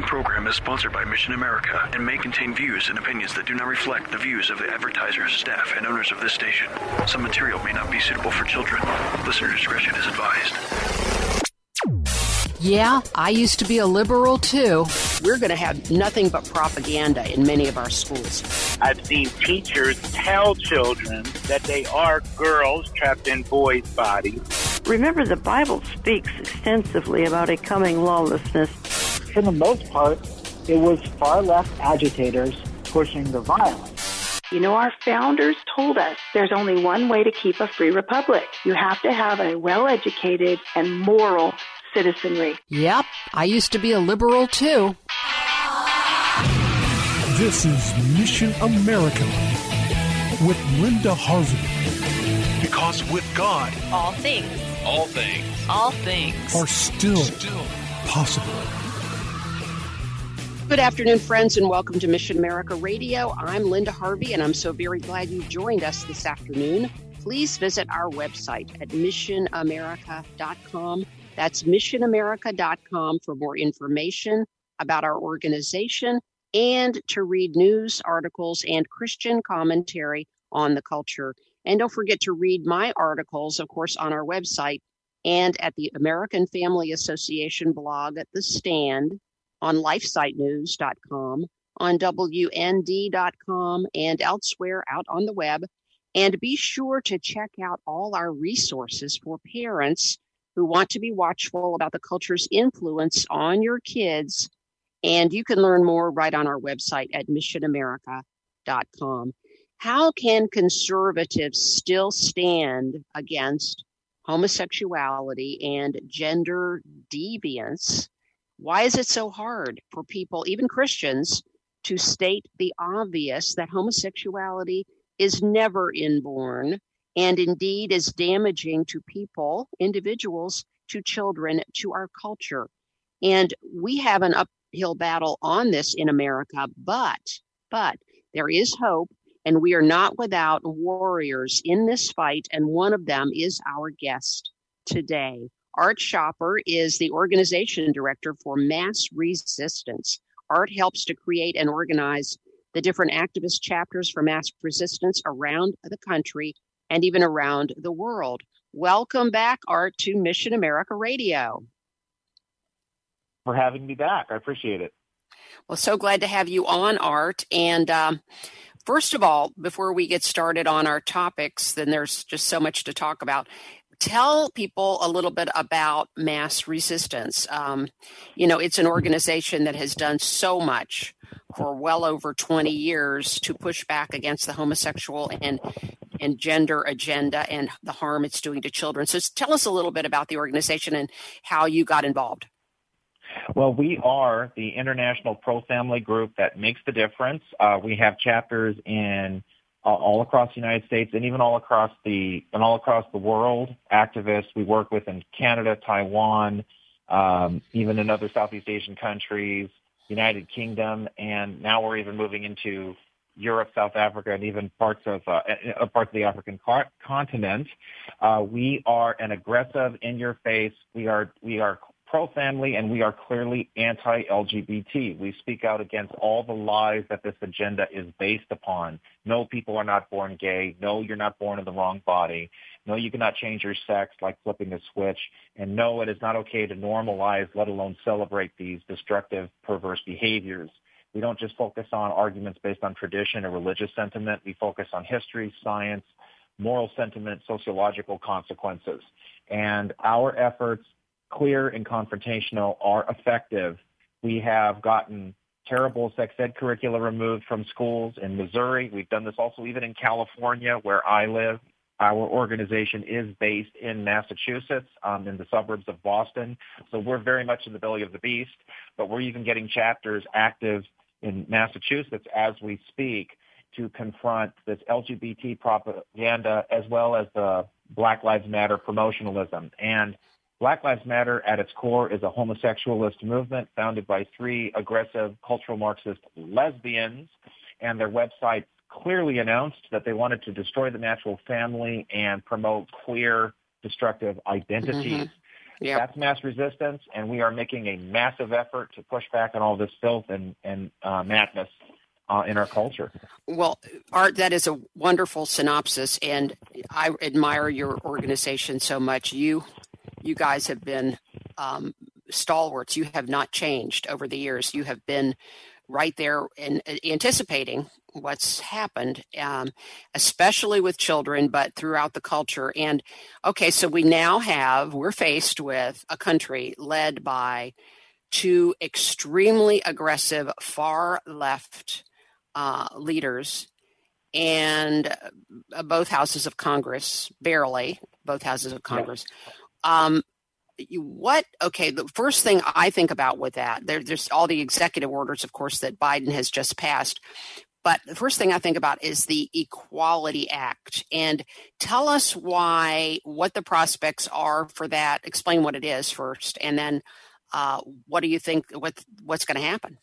The following program is sponsored by Mission America and may contain views and opinions that do not reflect the views of the advertisers, staff, and owners of this station. Some material may not be suitable for children. Listener discretion is advised. Yeah, I used to be a liberal too. We're going to have nothing but propaganda in many of our schools. I've seen teachers tell children that they are girls trapped in boys' bodies. Remember, the Bible speaks extensively about a coming lawlessness. For the most part, it was far left agitators pushing the violence. You know, our founders told us there's only one way to keep a free republic. You have to have a well educated and moral citizenry. Yep, I used to be a liberal too. This is Mission America with Linda Harvey. Because with God, all things, all things, all things are still, still possible. Good afternoon, friends, and welcome to Mission America Radio. I'm Linda Harvey, and I'm so very glad you joined us this afternoon. Please visit our website at missionamerica.com. That's missionamerica.com for more information about our organization and to read news, articles, and Christian commentary on the culture. And don't forget to read my articles, of course, on our website and at the American Family Association blog at The Stand on lifesitenews.com, on WND.com, and elsewhere out on the web. And be sure to check out all our resources for parents who want to be watchful about the culture's influence on your kids. And you can learn more right on our website at missionamerica.com. How can conservatives still stand against homosexuality and gender deviance? Why is it so hard for people, even Christians, to state the obvious that homosexuality is never inborn and indeed is damaging to people, individuals, to children, to our culture? And we have an uphill battle on this in America, but, but there is hope and we are not without warriors in this fight. And one of them is our guest today. Art Schaper is the organization director for Mass Resistance. Art helps to create and organize the different activist chapters for mass resistance around the country and even around the world. Welcome back, Art, to Mission America Radio. For having me back. I appreciate it. Well, so glad to have you on, Art. And um, first of all, before we get started on our topics, then there's just so much to talk about tell people a little bit about mass resistance. Um, you know, it's an organization that has done so much for well over 20 years to push back against the homosexual and and gender agenda and the harm it's doing to children. So tell us a little bit about the organization and how you got involved. Well, we are the international pro family group that makes the difference. Uh, we have chapters in all across the United States and even all across the and all across the world. Activists we work with in Canada, Taiwan, um, even in other Southeast Asian countries, United Kingdom, and now we're even moving into Europe, South Africa, and even parts of uh, uh parts of the African continent. Uh, we are an aggressive, in-your-face. We are we are pro-family and we are clearly anti-LGBT. We speak out against all the lies that this agenda is based upon. No, people are not born gay. No, you're not born in the wrong body. No, you cannot change your sex like flipping a switch. And no, it is not okay to normalize, let alone celebrate these destructive, perverse behaviors. We don't just focus on arguments based on tradition or religious sentiment. We focus on history, science, moral sentiment, sociological consequences. And our efforts clear and confrontational are effective. We have gotten terrible sex ed curricula removed from schools in Missouri. We've done this also even in California where I live. Our organization is based in Massachusetts, um, in the suburbs of Boston. So we're very much in the belly of the beast, but we're even getting chapters active in Massachusetts as we speak to confront this LGBT propaganda as well as the Black Lives Matter promotionalism. And Black Lives Matter at its core is a homosexualist movement founded by three aggressive cultural Marxist lesbians, and their website clearly announced that they wanted to destroy the natural family and promote queer destructive identities. Mm-hmm. Yep. That's mass resistance, and we are making a massive effort to push back on all this filth and, and uh, madness uh, in our culture. Well, Art, that is a wonderful synopsis, and I admire your organization so much. You, you guys have been um, stalwarts. You have not changed over the years. You have been right there and anticipating what's happened, um, especially with children, but throughout the culture. And okay, so we now have we're faced with a country led by two extremely aggressive far left uh, leaders and uh, both houses of Congress, barely both houses of Congress. Yeah. Um, what? Okay, the first thing I think about with that, there, there's all the executive orders, of course, that Biden has just passed. But the first thing I think about is the Equality Act. And tell us why, what the prospects are for that. Explain what it is first, and then uh, what do you think? What what's going to happen?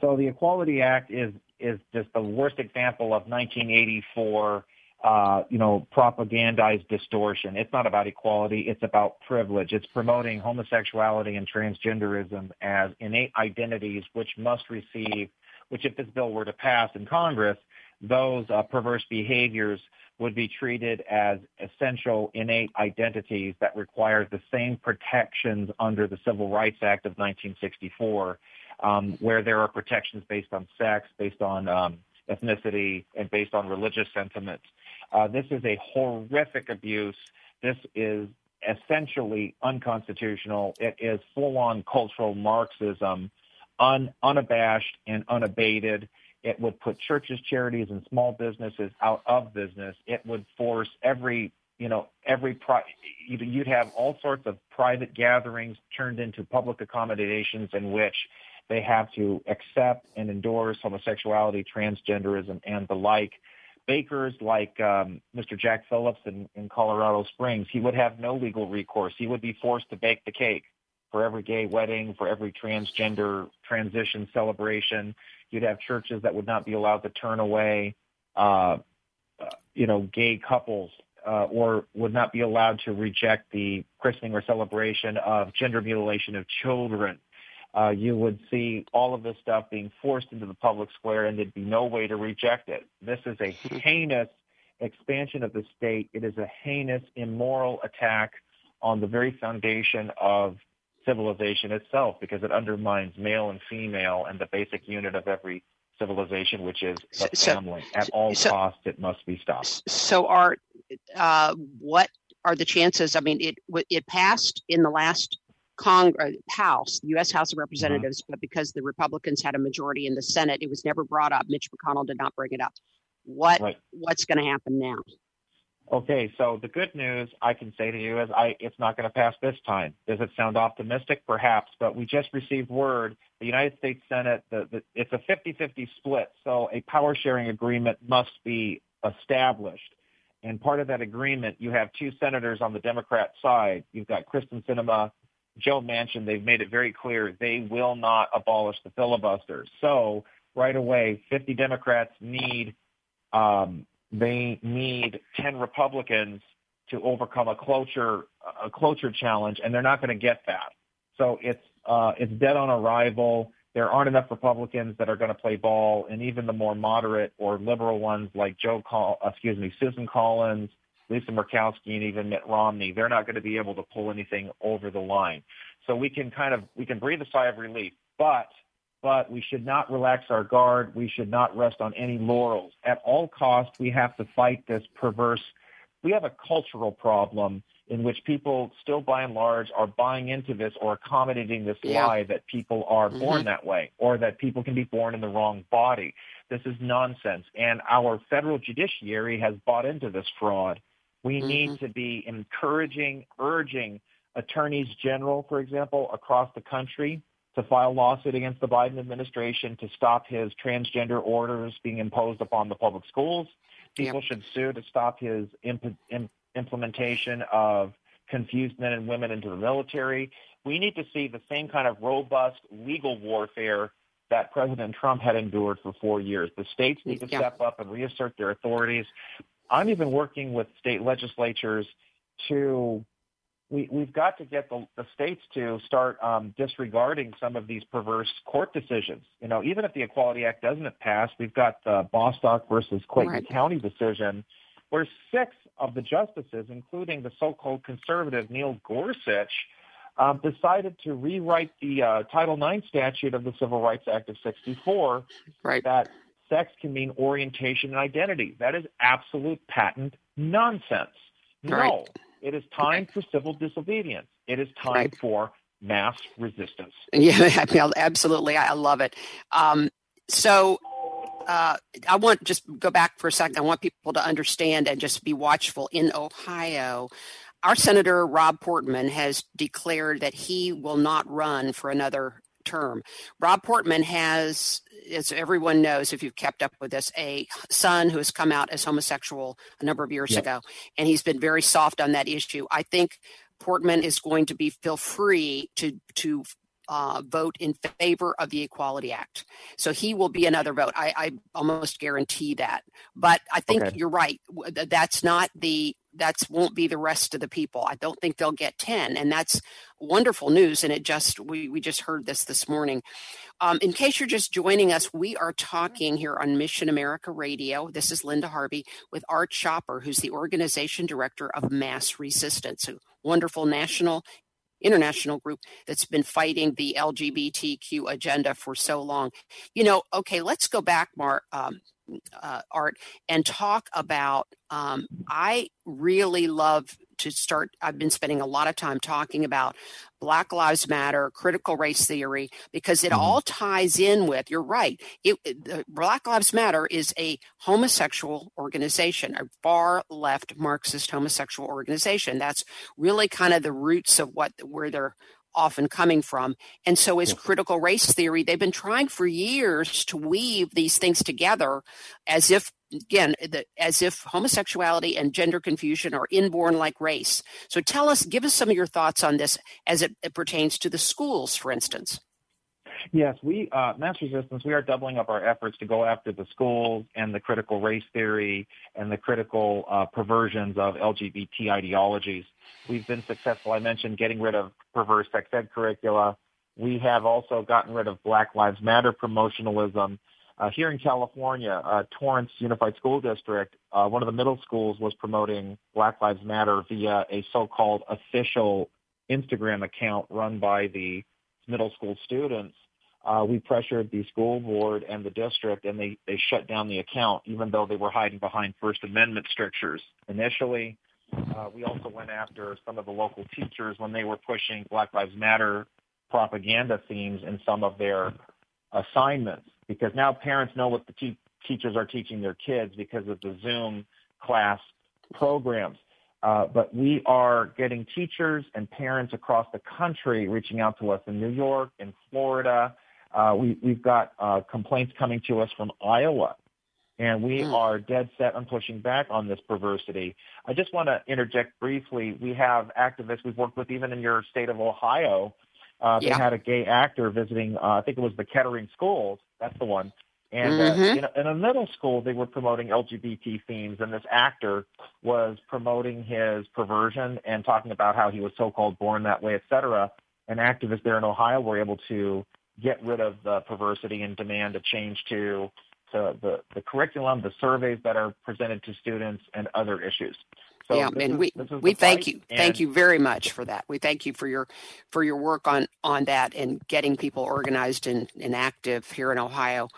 So the Equality Act is is just the worst example of 1984, uh, you know, propagandized distortion. It's not about equality; it's about privilege. It's promoting homosexuality and transgenderism as innate identities which must receive, which if this bill were to pass in Congress, those uh, perverse behaviors would be treated as essential innate identities that require the same protections under the Civil Rights Act of 1964 um, where there are protections based on sex, based on um, ethnicity, and based on religious sentiments. Uh, this is a horrific abuse. This is essentially unconstitutional. It is full-on cultural Marxism, un- unabashed and unabated. It would put churches, charities, and small businesses out of business. It would force every, you know, every pri- you'd have all sorts of private gatherings turned into public accommodations in which they have to accept and endorse homosexuality, transgenderism, and the like. Bakers like um, Mr. Jack Phillips in, in Colorado Springs, he would have no legal recourse. He would be forced to bake the cake for every gay wedding, for every transgender transition celebration. You'd have churches that would not be allowed to turn away, uh, you know, gay couples, uh, or would not be allowed to reject the christening or celebration of gender mutilation of children uh, you would see all of this stuff being forced into the public square and there'd be no way to reject it. This is a hmm. heinous expansion of the state. It is a heinous, immoral attack on the very foundation of civilization itself because it undermines male and female and the basic unit of every civilization, which is the so, family. At all so, costs, it must be stopped. So, Art, uh, what are the chances? I mean, it it passed in the last Congress, House, the U.S. House of Representatives, mm-hmm. but because the Republicans had a majority in the Senate, it was never brought up. Mitch McConnell did not bring it up. What right. what's going to happen now? Okay, so the good news I can say to you is I it's not going to pass this time. Does it sound optimistic? Perhaps, but we just received word the United States Senate the, the, it's a 50-50 split, so a power sharing agreement must be established. And part of that agreement, you have two senators on the Democrat side. You've got Kyrsten Sinema Joe Manchin, they've made it very clear they will not abolish the filibuster. So right away, 50 Democrats need um, they need 10 Republicans to overcome a cloture a cloture challenge, and they're not going to get that. So it's uh, it's dead on arrival. There aren't enough Republicans that are going to play ball, and even the more moderate or liberal ones like Joe, Col- excuse me, Susan Collins, Lisa Murkowski and even Mitt Romney, they're not going to be able to pull anything over the line. So we can kind of we can breathe a sigh of relief, but but we should not relax our guard. We should not rest on any laurels. At all costs, we have to fight this perverse. We have a cultural problem in which people still by and large are buying into this or accommodating this yeah. lie that people are mm-hmm. born that way or that people can be born in the wrong body. This is nonsense. And our federal judiciary has bought into this fraud We mm-hmm. need to be encouraging, urging attorneys general, for example, across the country to file lawsuit against the Biden administration to stop his transgender orders being imposed upon the public schools. People yep. should sue to stop his imp- imp- implementation of confused men and women into the military. We need to see the same kind of robust legal warfare that President Trump had endured for four years. The states need to yeah. step up and reassert their authorities. I'm even working with state legislatures to we, we've got to get the, the states to start um, disregarding some of these perverse court decisions. You know, even if the Equality Act doesn't pass, we've got the Bostock versus Clayton right. County decision, where six of the justices, including the so-called conservative Neil Gorsuch, um, decided to rewrite the uh, Title IX statute of the Civil Rights Act of '64 right. that sex can mean orientation and identity. That is absolute patent nonsense. No. It is time for civil disobedience. It is time right. for mass resistance. Yeah, absolutely. I love it. Um, so uh, I want just go back for a second. I want people to understand and just be watchful. In Ohio, our Senator Rob Portman has declared that he will not run for another term. Rob Portman has as everyone knows, if you've kept up with this, a son who has come out as homosexual a number of years yep. ago, and he's been very soft on that issue. I think Portman is going to be feel free to to uh, vote in favor of the Equality Act. So he will be another vote. I, I almost guarantee that. But I think okay. you're right. That's not the that's won't be the rest of the people. I don't think they'll get 10 and that's wonderful news and it just we we just heard this this morning. Um, in case you're just joining us, we are talking here on Mission America Radio. This is Linda Harvey with Art Schaper, who's the organization director of Mass Resistance, a wonderful national international group that's been fighting the LGBTQ agenda for so long. You know, okay, let's go back, Mark, um, uh, Art, and talk about. Um, I really love to start. I've been spending a lot of time talking about Black Lives Matter, critical race theory, because it mm-hmm. all ties in with. You're right. It, it, Black Lives Matter is a homosexual organization, a far left Marxist homosexual organization. That's really kind of the roots of what where they're often coming from. And so is critical race theory. They've been trying for years to weave these things together as if again the, as if homosexuality and gender confusion are inborn like race. So tell us give us some of your thoughts on this as it, it pertains to the schools for instance. Yes, we uh, mass resistance. We are doubling up our efforts to go after the schools and the critical race theory and the critical uh, perversions of LGBT ideologies. We've been successful. I mentioned getting rid of perverse sex ed curricula. We have also gotten rid of Black Lives Matter promotionalism. Uh, here in California, uh, Torrance Unified School District, uh, one of the middle schools was promoting Black Lives Matter via a so-called official Instagram account run by the middle school students. Uh, we pressured the school board and the district, and they, they shut down the account, even though they were hiding behind First Amendment strictures. Initially, uh, we also went after some of the local teachers when they were pushing Black Lives Matter propaganda themes in some of their assignments, because now parents know what the te- teachers are teaching their kids because of the Zoom class programs. Uh, but we are getting teachers and parents across the country reaching out to us in New York, in Florida. Uh, we, have got uh, complaints coming to us from Iowa, and we mm. are dead set on pushing back on this perversity. I just want to interject briefly. We have activists we've worked with even in your state of Ohio. Uh, they had a gay actor visiting, uh, I think it was the Kettering schools. That's the one. And uh, mm-hmm. in, a, in a middle school, they were promoting LGBT themes, and this actor was promoting his perversion and talking about how he was so-called born that way, et cetera. And activists there in Ohio were able to get rid of the perversity and demand a change to, to the, the curriculum, the surveys that are presented to students, and other issues. So yeah, and is, we we thank you, thank you very much for that. We thank you for your for your work on on that and getting people organized and, and active here in Ohio.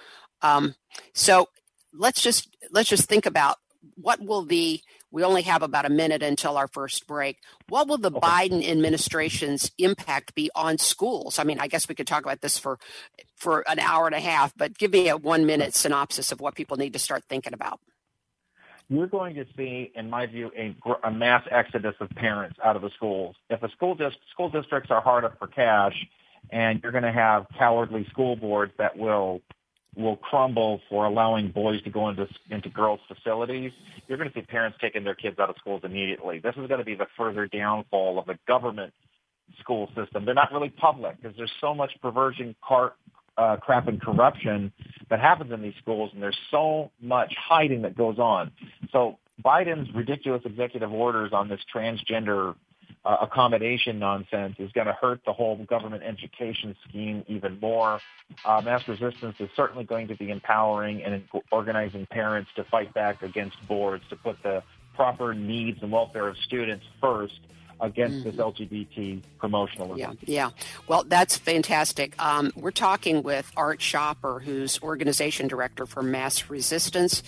Um, so let's just let's just think about what will the we only have about a minute until our first break. What will the okay. Biden administration's impact be on schools? I mean, I guess we could talk about this for for an hour and a half, but give me a one minute synopsis of what people need to start thinking about. you're going to see, in my view, a, a mass exodus of parents out of the schools. If the school dis- school districts are hard up for cash, and you're going to have cowardly school boards that will will crumble for allowing boys to go into into girls' facilities, you're going to see parents taking their kids out of schools immediately. This is going to be the further downfall of the government school system. They're not really public because there's so much perversion, car, uh, crap, and corruption that happens in these schools, and there's so much hiding that goes on. So Biden's ridiculous executive orders on this transgender uh, accommodation nonsense is going to hurt the whole government education scheme even more. Uh, mass resistance is certainly going to be empowering and organizing parents to fight back against boards to put the proper needs and welfare of students first against mm-hmm. this LGBT promotionalism. Yeah, yeah. Well, that's fantastic. Um, we're talking with Art Schaper, who's organization director for Mass Resistance.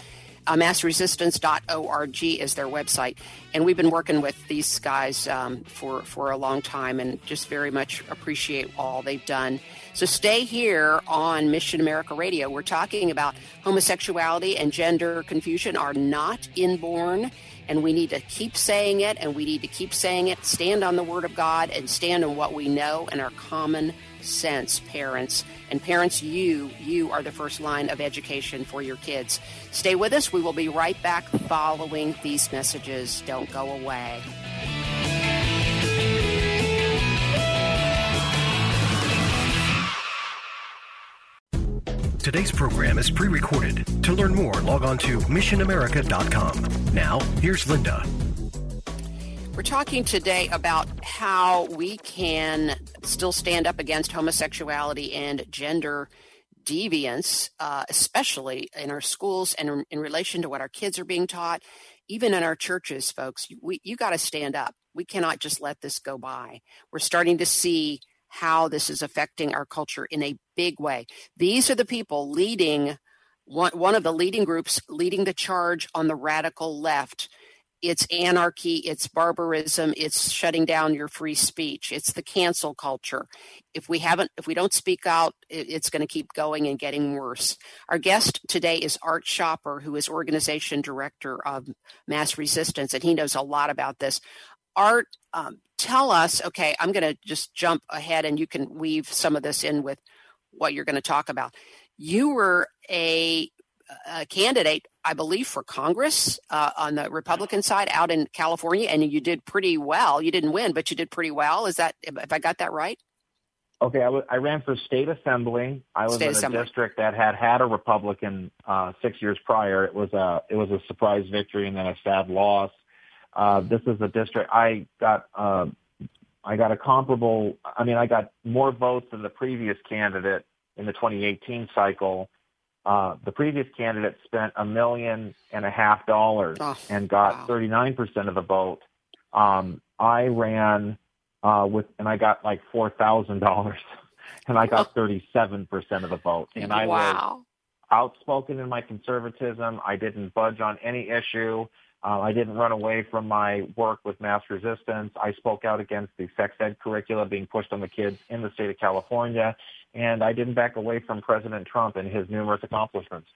Uh, massresistance.org is their website. And we've been working with these guys um, for, for a long time and just very much appreciate all they've done. So stay here on Mission America Radio. We're talking about homosexuality and gender confusion are not inborn and we need to keep saying it and we need to keep saying it stand on the word of god and stand on what we know and our common sense parents and parents you you are the first line of education for your kids stay with us we will be right back following these messages don't go away Today's program is pre recorded. To learn more, log on to missionamerica.com. Now, here's Linda. Talking today about how we can still stand up against homosexuality and gender deviance, uh, especially in our schools and in, in relation to what our kids are being taught, even in our churches, folks. We, you got to stand up. We cannot just let this go by. We're starting to see how this is affecting our culture in a big way. These are the people leading one, one of the leading groups leading the charge on the radical left. It's anarchy, it's barbarism, it's shutting down your free speech, it's the cancel culture. If we haven't, if we don't speak out, it's going to keep going and getting worse. Our guest today is Art Schaper, who is organization director of Mass Resistance, and he knows a lot about this. Art, um, tell us, okay, I'm going to just jump ahead and you can weave some of this in with what you're going to talk about. You were a, a candidate, I believe, for Congress uh, on the Republican side out in California, and you did pretty well. You didn't win, but you did pretty well. Is that, if I got that right? Okay, I, w- I ran for state assembly. I was state in assembly. a district that had had a Republican uh, six years prior. It was a it was a surprise victory and then a sad loss. Uh, this is a district I got. Uh, I got a comparable. I mean, I got more votes than the previous candidate in the 2018 cycle. Uh, the previous candidate spent a million and a half dollars oh, and got wow. 39% of the vote. Um, I ran uh, with, and I got like four thousand dollars, and I got 37% of the vote. And I wow. was outspoken in my conservatism. I didn't budge on any issue. Uh, I didn't run away from my work with mass resistance. I spoke out against the sex ed curricula being pushed on the kids in the state of California, and I didn't back away from President Trump and his numerous accomplishments.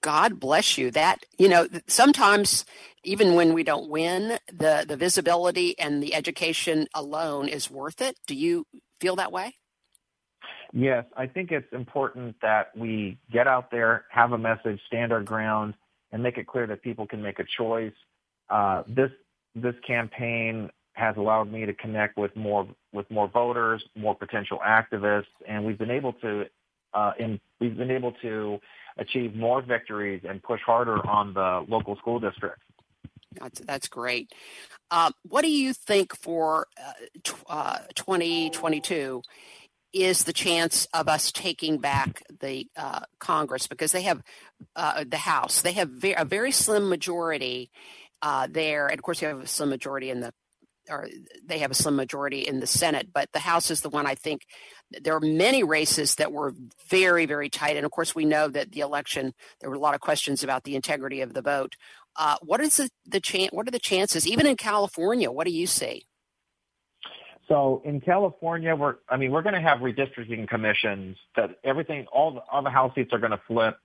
God bless you. That you know, sometimes even when we don't win, the the visibility and the education alone is worth it. Do you feel that way? Yes, I think it's important that we get out there, have a message, stand our ground, and make it clear that people can make a choice. Uh, this this campaign has allowed me to connect with more with more voters, more potential activists, and we've been able to uh, in, we've been able to achieve more victories and push harder on the local school districts. That's that's great. Uh, what do you think for uh, uh, 2022 is the chance of us taking back the uh, Congress because they have uh, the House. They have ve- a very slim majority uh, there, and of course, you have a slim majority in the or they have a slim majority in the Senate, but the House is the one I think there are many races that were very, very tight. And of course, we know that the election, there were a lot of questions about the integrity of the vote. Uh, what is the, the chance? What are the chances, even in California? What do you see? So in California, we're I mean we're going to have redistricting commissions that everything all the all the House seats are going to flip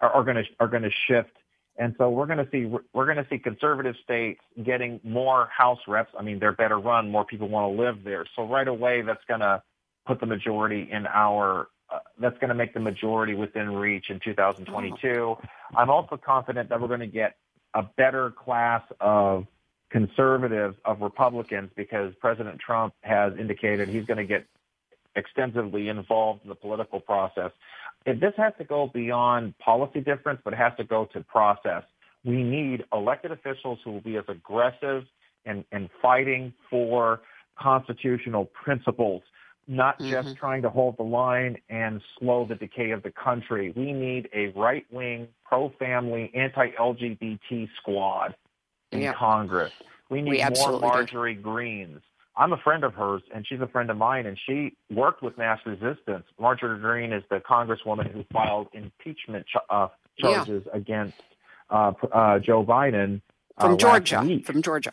are, are going to are going to shift And so we're going to see we're going to see conservative states getting more House reps. I mean, they're better run. More people want to live there. So right away, that's going to put the majority in our. Uh, that's going to make the majority within reach in 2022. I'm also confident that we're going to get a better class of conservatives of Republicans because President Trump has indicated he's going to get extensively involved in the political process. If this has to go beyond policy difference, but it has to go to process. We need elected officials who will be as aggressive and, and fighting for constitutional principles, not mm-hmm. just trying to hold the line and slow the decay of the country. We need a right-wing, pro-family, anti-LGBT squad in yep. Congress. We need we more Marjorie do. Greens. I'm a friend of hers, and she's a friend of mine, and she worked with mass resistance. Marjorie Greene is the congresswoman who filed impeachment ch- uh, charges yeah. against uh, uh, Joe Biden. Uh, from Georgia. From Georgia.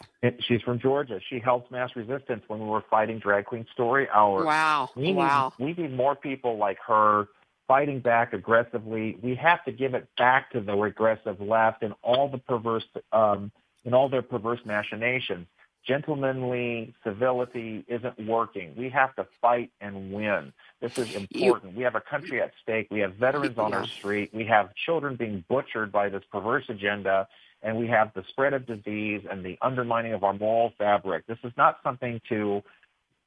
she's from Georgia. She helped mass resistance when we were fighting Drag Queen Story Hour. Wow. We wow. Need, we need more people like her fighting back aggressively. We have to give it back to the regressive left and all the perverse um, and all their perverse machinations gentlemanly civility isn't working. We have to fight and win. This is important. You, we have a country at stake. We have veterans on our street. We have children being butchered by this perverse agenda. And we have the spread of disease and the undermining of our moral fabric. This is not something to,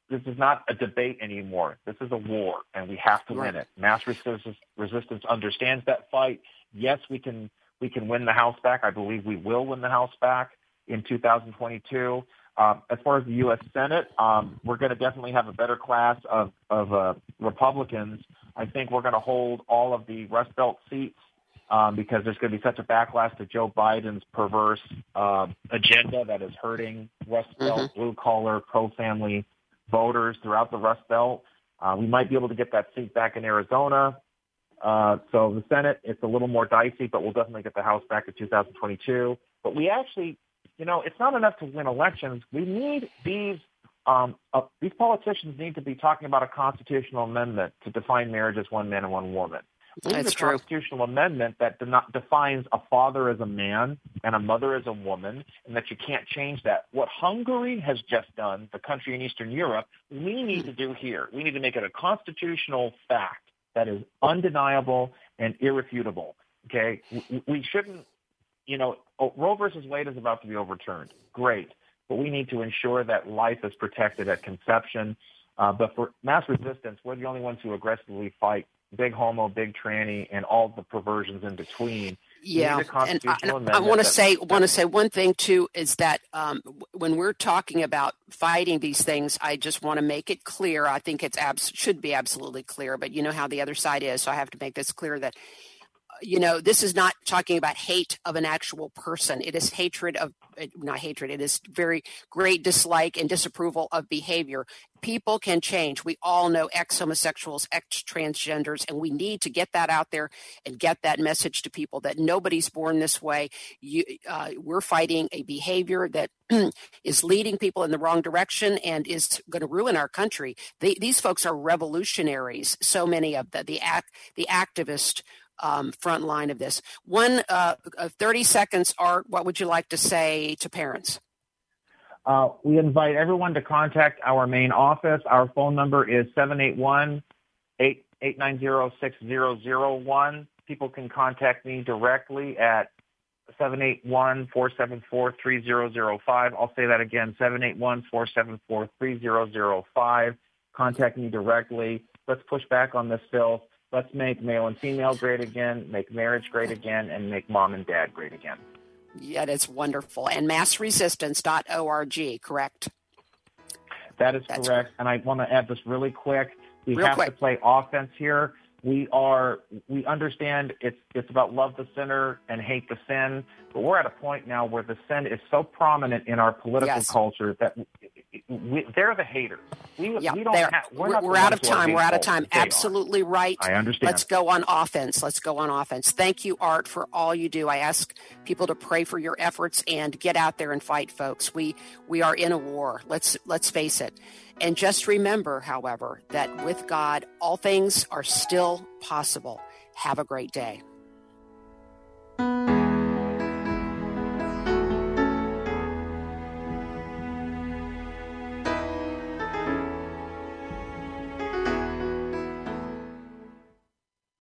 this is not a debate anymore. This is a war, and we have to right. win it. Mass resistance, resistance understands that fight. Yes, we can, we can win the House back. I believe we will win the House back in 2022. Um, as far as the U.S. Senate, um, we're going to definitely have a better class of, of uh, Republicans. I think we're going to hold all of the Rust Belt seats um, because there's going to be such a backlash to Joe Biden's perverse uh, agenda that is hurting Rust Belt, mm-hmm. blue collar, pro family voters throughout the Rust Belt. Uh, we might be able to get that seat back in Arizona. Uh, so the Senate, it's a little more dicey, but we'll definitely get the House back in 2022. But we actually you know, it's not enough to win elections. We need these um, uh, these politicians need to be talking about a constitutional amendment to define marriage as one man and one woman. We That's need a true. constitutional amendment that de- defines a father as a man and a mother as a woman, and that you can't change that. What Hungary has just done, the country in Eastern Europe, we need to do here. We need to make it a constitutional fact that is undeniable and irrefutable. Okay, we shouldn't you know, oh, Roe versus Wade is about to be overturned. Great. But we need to ensure that life is protected at conception. Uh, but for mass resistance, we're the only ones who aggressively fight big homo, big tranny, and all the perversions in between. Yeah, and I, and I want to say want to say one thing too is that um, when we're talking about fighting these things, I just want to make it clear. I think it's abs- should be absolutely clear, but you know how the other side is, so I have to make this clear that you know, this is not talking about hate of an actual person. It is hatred of, not hatred, it is very great dislike and disapproval of behavior. People can change. We all know ex homosexuals, ex transgenders, and we need to get that out there and get that message to people that nobody's born this way. You, uh, we're fighting a behavior that is leading people in the wrong direction and is going to ruin our country. They, these folks are revolutionaries. So many of the the act the activists um, front line of this. One, uh, 30 seconds, Art, what would you like to say to parents? Uh, we invite everyone to contact our main office. Our phone number is 781 890 6001. People can contact me directly at 781-474-3005. I'll say that again, 781-474-3005. Contact me directly. Let's push back on this filth. Let's make male and female great again, make marriage great again, and make mom and dad great again. Yeah, that's wonderful. And massresistance.org, correct? That is that's correct. And I want to add this really quick. We have quick. to play offense here. We are we understand it's it's about love the sinner and hate the sin, but we're at a point now where the sin is so prominent in our political yes. culture that we, they're the haters. We, yeah, we don't have, we're, we're, we're out of time. We're out of time. Absolutely are. right. I understand. Let's go on offense. Let's go on offense. Thank you, Art, for all you do. I ask people to pray for your efforts and get out there and fight, folks. We we are in a war. Let's let's face it. And just remember, however, that with God, all things are still possible. Have a great day.